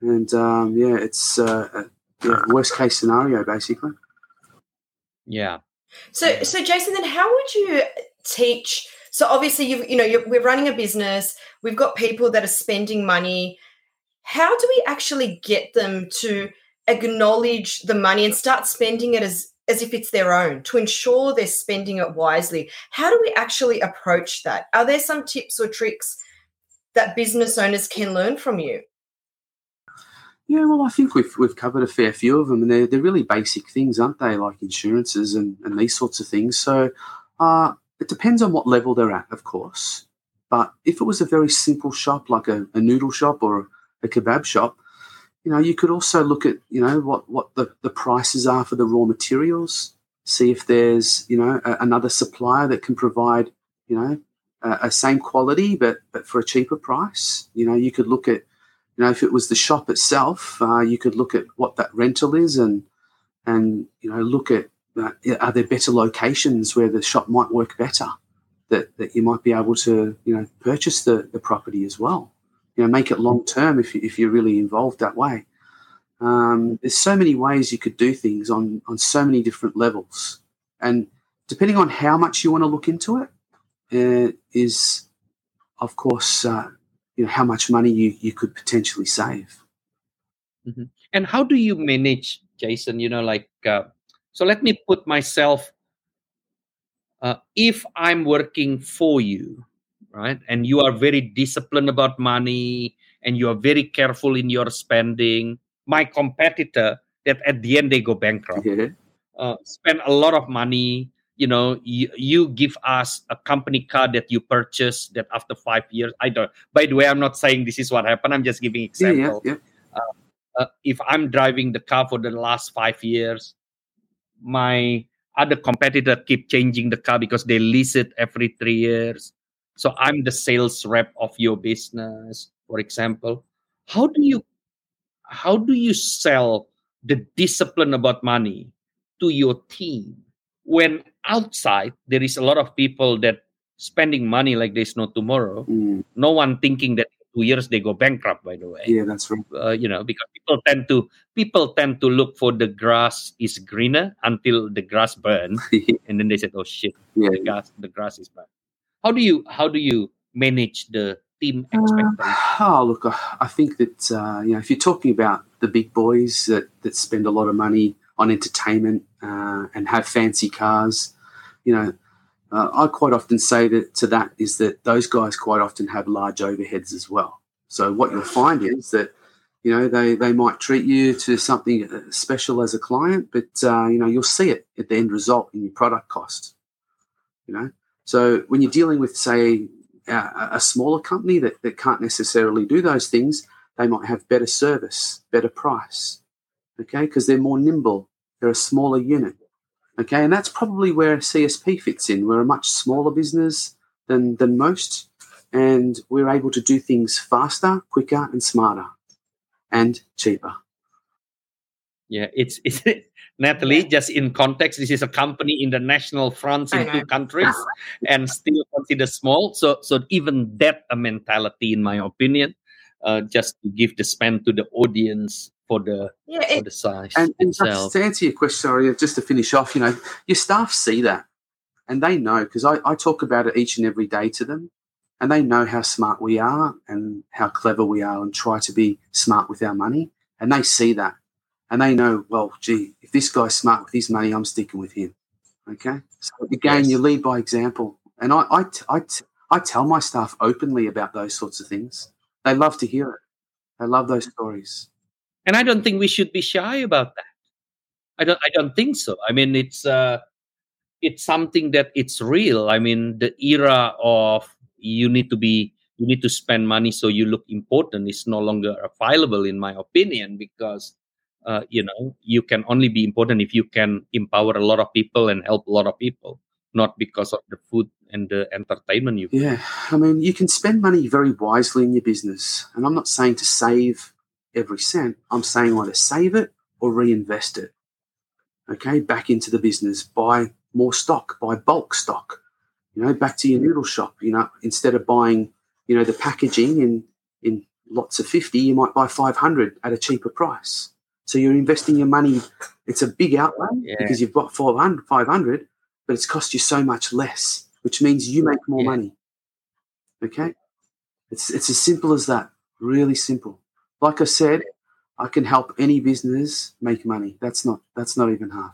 And um, yeah, it's uh, a yeah, worst case scenario basically. Yeah. So, so Jason, then how would you teach? So obviously, you you know you're, we're running a business. We've got people that are spending money. How do we actually get them to acknowledge the money and start spending it as as if it's their own to ensure they're spending it wisely. How do we actually approach that? Are there some tips or tricks that business owners can learn from you? Yeah, well, I think we've we've covered a fair few of them, and they're they're really basic things, aren't they? Like insurances and, and these sorts of things. So uh, it depends on what level they're at, of course. But if it was a very simple shop, like a, a noodle shop or a kebab shop, you know, you could also look at, you know, what, what the, the prices are for the raw materials, see if there's, you know, a, another supplier that can provide, you know, a, a, same quality but, but for a cheaper price. You know, you could look at, you know, if it was the shop itself, uh, you could look at what that rental is and, and, you know, look at, uh, are there better locations where the shop might work better that, that you might be able to, you know, purchase the, the property as well you know, make it long term if, if you're really involved that way. Um, there's so many ways you could do things on, on so many different levels. And depending on how much you want to look into it, uh, is of course, uh, you know, how much money you, you could potentially save. Mm-hmm. And how do you manage, Jason? You know, like, uh, so let me put myself, uh, if I'm working for you, right? And you are very disciplined about money and you are very careful in your spending. My competitor, that at the end they go bankrupt, mm-hmm. uh, spend a lot of money. You know, you, you give us a company car that you purchase that after five years, I don't. By the way, I'm not saying this is what happened. I'm just giving example. Yeah, yeah, yeah. Uh, uh, if I'm driving the car for the last five years, my other competitor keep changing the car because they lease it every three years so I'm the sales rep of your business, for example. How do you how do you sell the discipline about money to your team when outside there is a lot of people that spending money like there's no tomorrow? Mm. no one thinking that two years they go bankrupt by the way. Yeah that's right. Uh, you know because people tend to people tend to look for the grass is greener until the grass burns and then they said oh shit yeah, the grass the grass is burned how do you how do you manage the team uh, expectations? Uh, oh, look, I think that uh, you know if you're talking about the big boys that that spend a lot of money on entertainment uh, and have fancy cars, you know, uh, I quite often say that to that is that those guys quite often have large overheads as well. So what you'll find is that you know they they might treat you to something uh, special as a client, but you know you'll see it at the end result in your product cost. You know, so when you're dealing with, say, a, a smaller company that, that can't necessarily do those things, they might have better service, better price, okay, because they're more nimble. They're a smaller unit, okay, and that's probably where CSP fits in. We're a much smaller business than than most, and we're able to do things faster, quicker, and smarter, and cheaper. Yeah, it's it's Natalie. Just in context, this is a company in the national fronts in two countries, and still considered small. So so even that a mentality, in my opinion, uh, just to give the spend to the audience for the yeah, it, for the size and, and itself. to answer your question, sorry, just to finish off, you know, your staff see that and they know because I, I talk about it each and every day to them and they know how smart we are and how clever we are and try to be smart with our money and they see that and they know, well, gee, if this guy's smart with his money, I'm sticking with him. Okay. So again, yes. you lead by example. And I, I, I, I tell my staff openly about those sorts of things. They love to hear it. They love those stories. And I don't think we should be shy about that. I don't. I don't think so. I mean, it's uh, it's something that it's real. I mean, the era of you need to be you need to spend money so you look important is no longer available, in my opinion, because uh, you know you can only be important if you can empower a lot of people and help a lot of people, not because of the food and the entertainment you. Yeah, I mean, you can spend money very wisely in your business, and I'm not saying to save every cent. I'm saying either save it or reinvest it. Okay, back into the business, buy more stock, buy bulk stock. You know, back to your noodle shop. You know, instead of buying, you know, the packaging in in lots of fifty, you might buy five hundred at a cheaper price. So you're investing your money. It's a big outlay Yeah. because you've got 400, 500, but it's cost you so much less, which means you make more Yeah. money. Okay, it's it's as simple as that. Really simple. Like I said, I can help any business make money. That's not that's not even hard.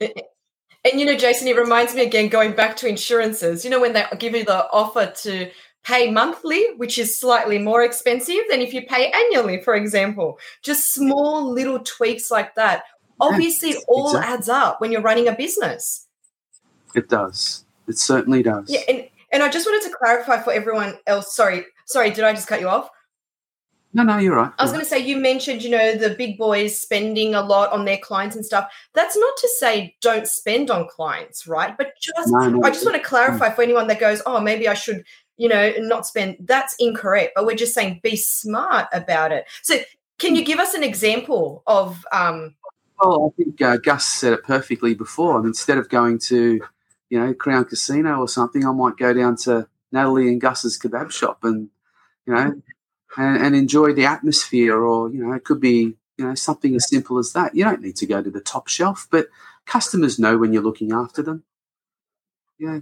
And you know, Jason, it reminds me again going back to insurances. You know, when they give you the offer to pay monthly, which is slightly more expensive than if you pay annually, for example. Just small little tweaks like that. Obviously, it all exactly. adds up when you're running a business. It does. It certainly does. Yeah, and, and I just wanted to clarify for everyone else. Sorry, sorry, did I just cut you off? No, no, you're right. I was going to say, you mentioned, you know, the big boys spending a lot on their clients and stuff. That's not to say don't spend on clients, right? But just, No, no, I just want to mm. clarify for anyone that goes, oh, maybe I should, you know, not spend. That's incorrect. But we're just saying be smart about it. So, can you give us an example of, um, Well, I think uh, Gus said it perfectly before. I mean, instead of going to, you know, Crown Casino or something, I might go down to Natalie and Gus's kebab shop and, you know, and, and enjoy the atmosphere. Or, you know, it could be, you know, something as simple as that. You don't need to go to the top shelf, but customers know when you're looking after them. Yeah,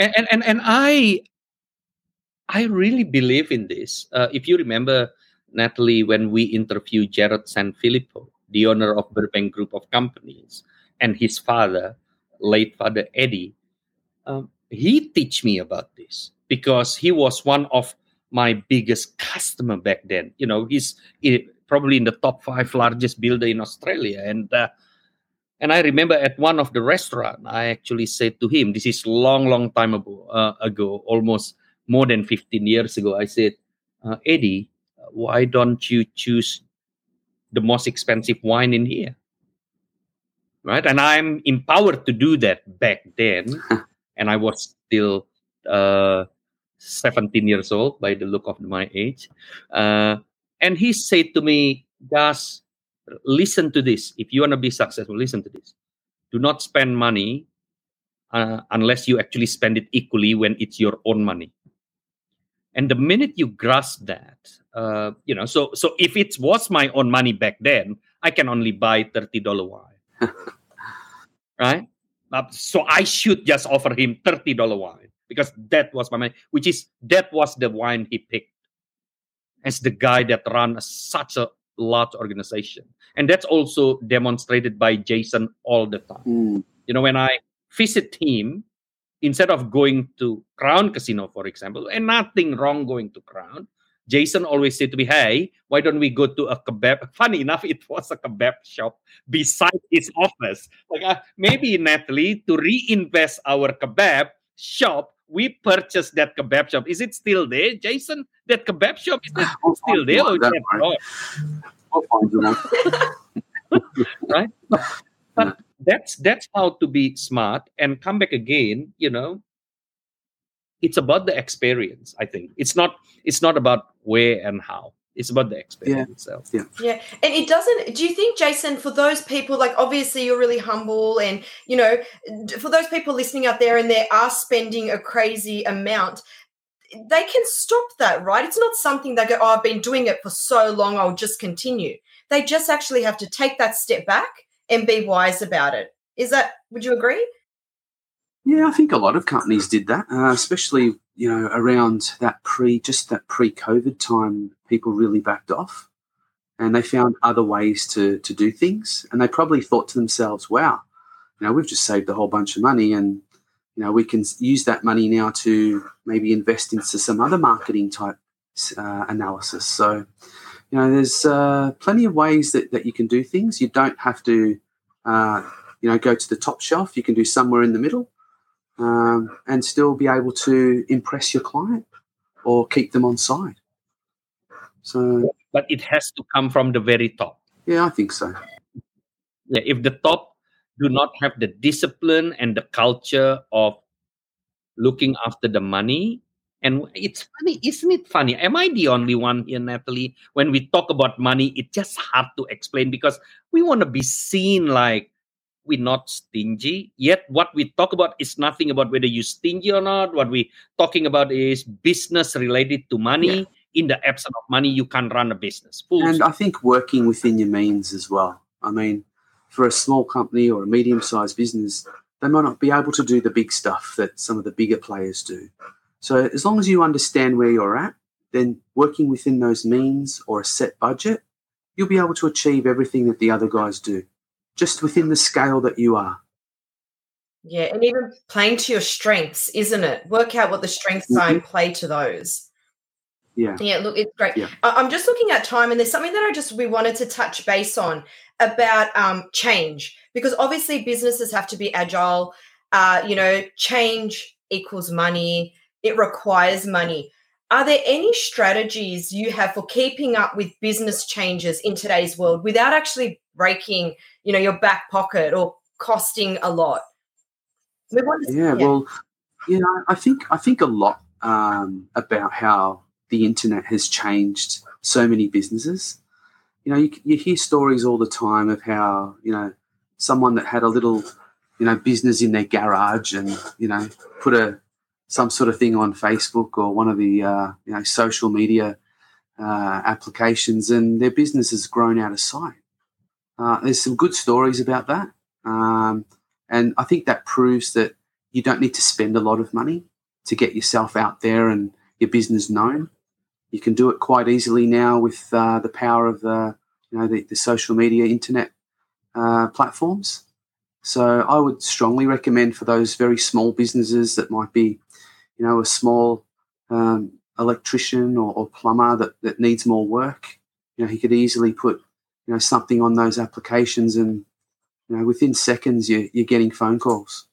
and and and, and I I really believe in this. Uh, if you remember, Natalie, when we interviewed Jared Sanfilippo, the owner of Burbank Group of Companies, and his father, late father Eddie, um, he teach me about this because he was one of my biggest customer back then. You know, he's he- probably in the top five largest builder in Australia, and uh, and I remember at one of the restaurant, I actually said to him, this is long, long time ago, uh, ago almost more than 15 years ago. I said, uh, Eddie, why don't you choose the most expensive wine in here? Right. And I'm empowered to do that back then. and I was still uh, 17 years old by the look of my age. Uh, and he said to me, Gus, listen to this. If you want to be successful, listen to this. Do not spend money uh, unless you actually spend it equally when it's your own money. And the minute you grasp that, uh, you know, so so if it was my own money back then, I can only buy thirty dollar wine, right? Uh, so I should just offer him thirty dollar wine because that was my money, which is that was the wine he picked. As the guy that ran such a large organization, and that's also demonstrated by Jason all the time. Mm, you know when i visit him instead of going to crown casino for example and nothing wrong going to crown jason always said to me hey why don't we go to a kebab funny enough it was a kebab shop beside his office. Like uh, maybe natalie to reinvest our kebab shop we purchased that kebab shop. Is it still there jason? That kebab shop is it We'll still there or is don't it worry. gone? We'll find you right? But that's that's how to be smart and come back again you know it's about the experience i think it's not it's not about where and how it's about the experience itself Yeah. yeah And it doesn't, do you think, Jason, for those people, like obviously you're really humble and, you know, for those people listening out there and they are spending a crazy amount, they can stop that, right? It's not something they go, oh, I've been doing it for so long, I'll just continue. They just actually have to take that step back and be wise about it. Is that, would you agree? Yeah, I think a lot of companies did that, uh, especially you know around that pre just that pre-COVID time. People really backed off, and they found other ways to to do things. And they probably thought to themselves, "Wow, you know, we've just saved a whole bunch of money, and you know, we can use that money now to maybe invest into some other marketing type uh, analysis." So, you know, there's uh, plenty of ways that that you can do things. You don't have to uh, you know, go to the top shelf. You can do somewhere in the middle, um, and still be able to impress your client or keep them on side. So, but it has to come from the very top. yeah, I think so. Yeah, if the top do not have the discipline and the culture of looking after the money, and it's funny, isn't it funny? Am I the only one here, Natalie? When we talk about money, it's just hard to explain because we want to be seen like we're not stingy. Yet what we talk about is nothing about whether you're stingy or not. What we're talking about is business related to money. In the absence of money, you can't run a business. Full And. I think working within your means as well. I mean, for a small company or a medium sized business, they might not be able to do the big stuff that some of the bigger players do. So, as long as you understand where you're at, then working within those means or a set budget, you'll be able to achieve everything that the other guys do, just within the scale that you are. Yeah, and even playing to your strengths, isn't it? Work out what the strengths are and play to those. Yeah. Yeah, look, it's great. Yeah. I'm just looking at time, and there's something that I just we wanted to touch base on about um, change because obviously businesses have to be agile. Uh, you know, change equals money. It requires money. Are there any strategies you have for keeping up with business changes in today's world without actually breaking, you know, your back pocket or costing a lot? We want to, Yeah, well, you know, I think I think a lot um, about how the internet has changed so many businesses. You know, you, you hear stories all the time of how you know someone that had a little you know business in their garage and you know put a some sort of thing on Facebook or one of the uh, you know social media uh, applications, and their business has grown out of sight. Uh, there's some good stories about that. Um, and I think that proves that you don't need to spend a lot of money to get yourself out there and your business known. You can do it quite easily now with uh, the power of the, you know, the, the social media, internet uh, platforms. So I would strongly recommend for those very small businesses that might be, you know, a small um, electrician or, or plumber that, that needs more work. You know, he could easily put, you know, something on those applications and you know, within seconds, you're, you're getting phone calls.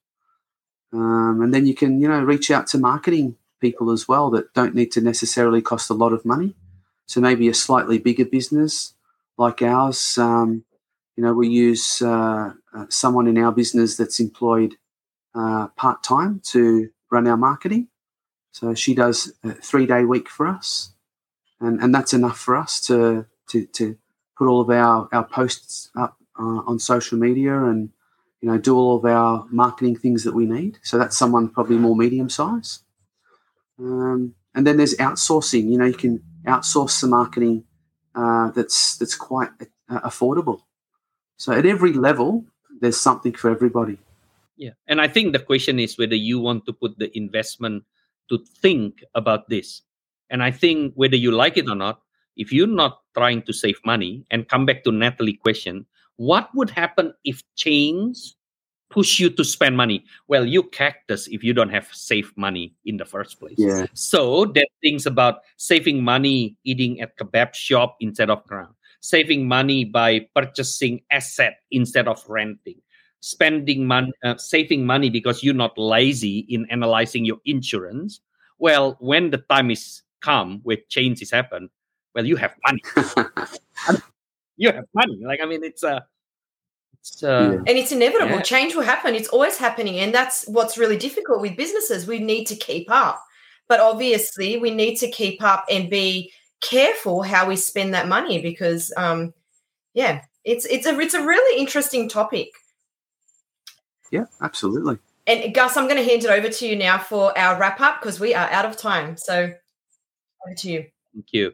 Um, and then you can, you know, reach out to marketing people as well that don't need to necessarily cost a lot of money. So maybe a slightly bigger business like ours, um, you know, we use uh, uh, someone in our business that's employed uh, part time to run our marketing. So she does a three day week for us, and, and that's enough for us to, to, to put all of our, our posts up uh, on social media and you know do all of our marketing things that we need. So that's someone probably more medium size. Um, and then there's outsourcing. You know, you can outsource the marketing uh, that's that's quite uh, affordable. So at every level, there's something for everybody. Yeah. And I think the question is whether you want to put the investment to think about this. And I think whether you like it or not, if you're not trying to save money and come back to Natalie question, what would happen if chains push you to spend money? Well, you cactus if you don't have save money in the first place. Yeah. So that things about saving money eating at kebab shop instead of Crown, saving money by purchasing asset instead of renting, spending money, uh, saving money because you're not lazy in analyzing your insurance. Well, when the time is come where changes happen, well, you have money. you have money. Like I mean, it's a, it's a, And it's inevitable. Yeah. Change will happen. It's always happening. And that's what's really difficult with businesses. We need to keep up. But obviously, we need to keep up and be careful how we spend that money because, um, yeah, it's it's a it's a really interesting topic. Yeah, absolutely. And Gus, I'm going to hand it over to you now for our wrap up because we are out of time. So over to you. Thank you.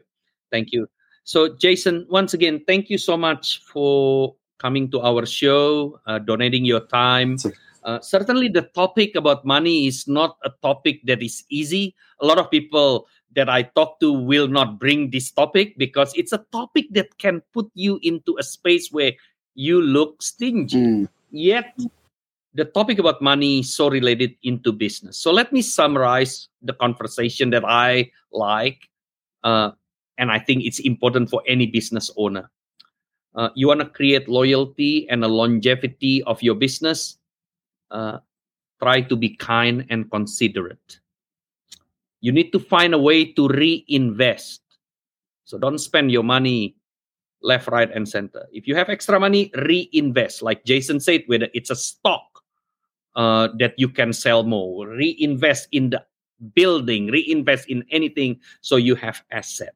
Thank you. So, Jason, once again, thank you so much for coming to our show, uh, donating your time. Uh, certainly, the topic about money is not a topic that is easy. A lot of people that I talk to will not bring this topic because it's a topic that can put you into a space where you look stingy Mm, yet the topic about money so related into business so let me summarize the conversation that i like uh, and i think it's important for any business owner uh, you want to create loyalty and a longevity of your business, uh, try to be kind and considerate. You need to find a way to reinvest. So don't spend your money left, right, and center. If you have extra money, reinvest. Like Jason said, whether it's a stock uh, that you can sell more, reinvest in the building, reinvest in anything so you have asset.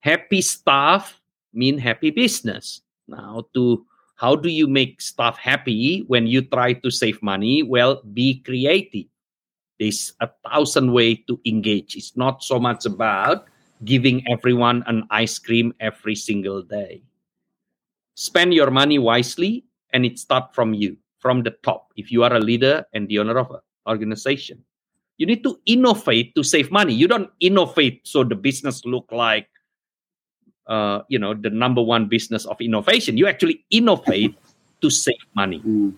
Happy staff mean happy business. Now, to how do you make staff happy when you try to save money? Well, be creative. There's a thousand ways to engage. It's not so much about giving everyone an ice cream every single day. Spend your money wisely, and it starts from you, from the top. If you are a leader and the owner of an organization, you need to innovate to save money. You don't innovate so the business look like, uh, you know, the number one business of innovation. You actually innovate to save money. Mm.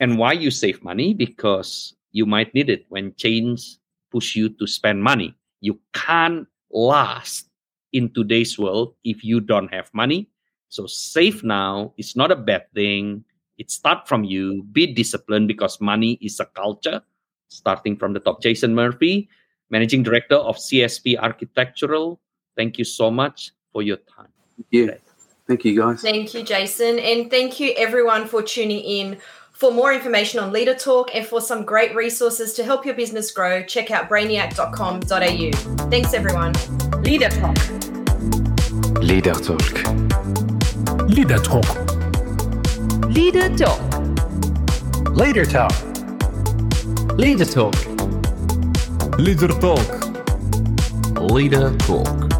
And why you save money? Because you might need it when change push you to spend money. You can't last in today's world if you don't have money. So save now is not a bad thing. It start from you. Be disciplined because money is a culture. Starting from the top, Jason Murphy, managing director of CSP Architectural. Thank you so much for your time. Yeah. Thank you, guys. Thank you, Jason. And thank you, everyone, for tuning in. For more information on Leader Talk and for some great resources to help your business grow, check out brainiac.com.au. Thanks, everyone. Leader Talk. Leader Talk. Leader Talk. Leader Talk. Leader Talk. Leader Talk. Leader Talk. Leader Talk.